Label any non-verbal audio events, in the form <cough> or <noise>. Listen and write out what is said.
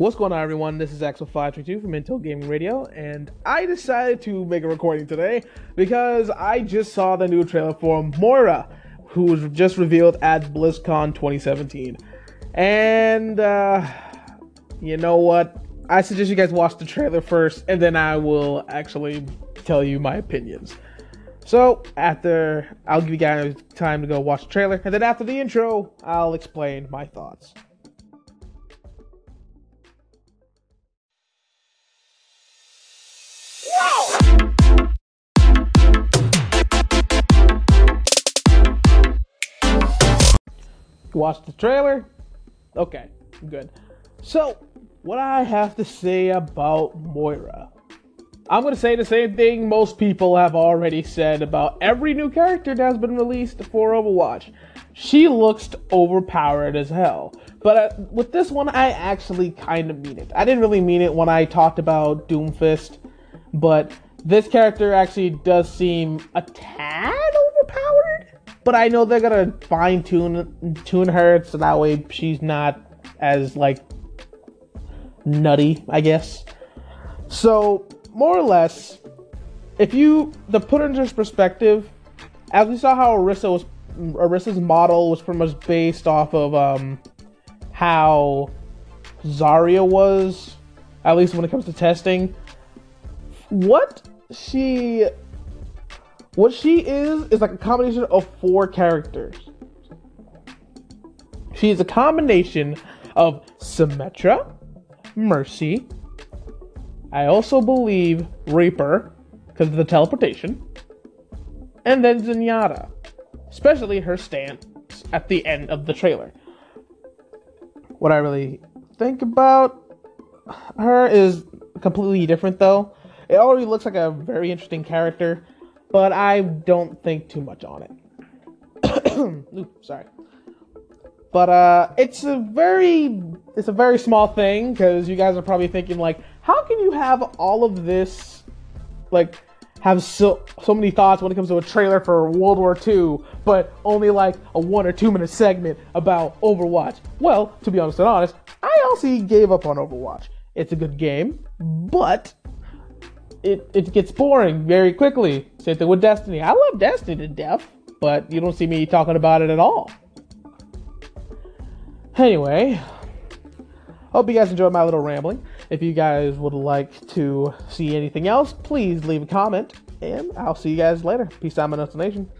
What's going on, everyone? This is Axel532 from Intel Gaming Radio, and I decided to make a recording today because I just saw the new trailer for Moira, who was just revealed at BlizzCon 2017. And, uh, you know what? I suggest you guys watch the trailer first, and then I will actually tell you my opinions. So, after, I'll give you guys time to go watch the trailer, and then after the intro, I'll explain my thoughts. Watch the trailer? Okay, good. So, what I have to say about Moira. I'm going to say the same thing most people have already said about every new character that has been released for Overwatch. She looks overpowered as hell. But uh, with this one, I actually kind of mean it. I didn't really mean it when I talked about Doomfist, but this character actually does seem a tad. But I know they're gonna fine tune tune her so that way she's not as like nutty, I guess. So more or less, if you the put into perspective, as we saw how Orisa was Orisa's model was pretty much based off of um how Zarya was, at least when it comes to testing. What she what she is is like a combination of four characters. She is a combination of Symmetra, Mercy. I also believe Reaper because of the teleportation, and then Zenyatta, especially her stance at the end of the trailer. What I really think about her is completely different though. It already looks like a very interesting character, but I don't think too much on it. <coughs> Sorry. But uh, it's a very it's a very small thing because you guys are probably thinking like, how can you have all of this, like, have so so many thoughts when it comes to a trailer for World War II, but only like a one or two minute segment about Overwatch? Well, to be honest and honest, I also gave up on Overwatch. It's a good game, but it, it gets boring very quickly. Same thing with Destiny. I love Destiny to death, but you don't see me talking about it at all. Anyway, hope you guys enjoyed my little rambling. If you guys would like to see anything else, please leave a comment, and I'll see you guys later. Peace out, my Nation.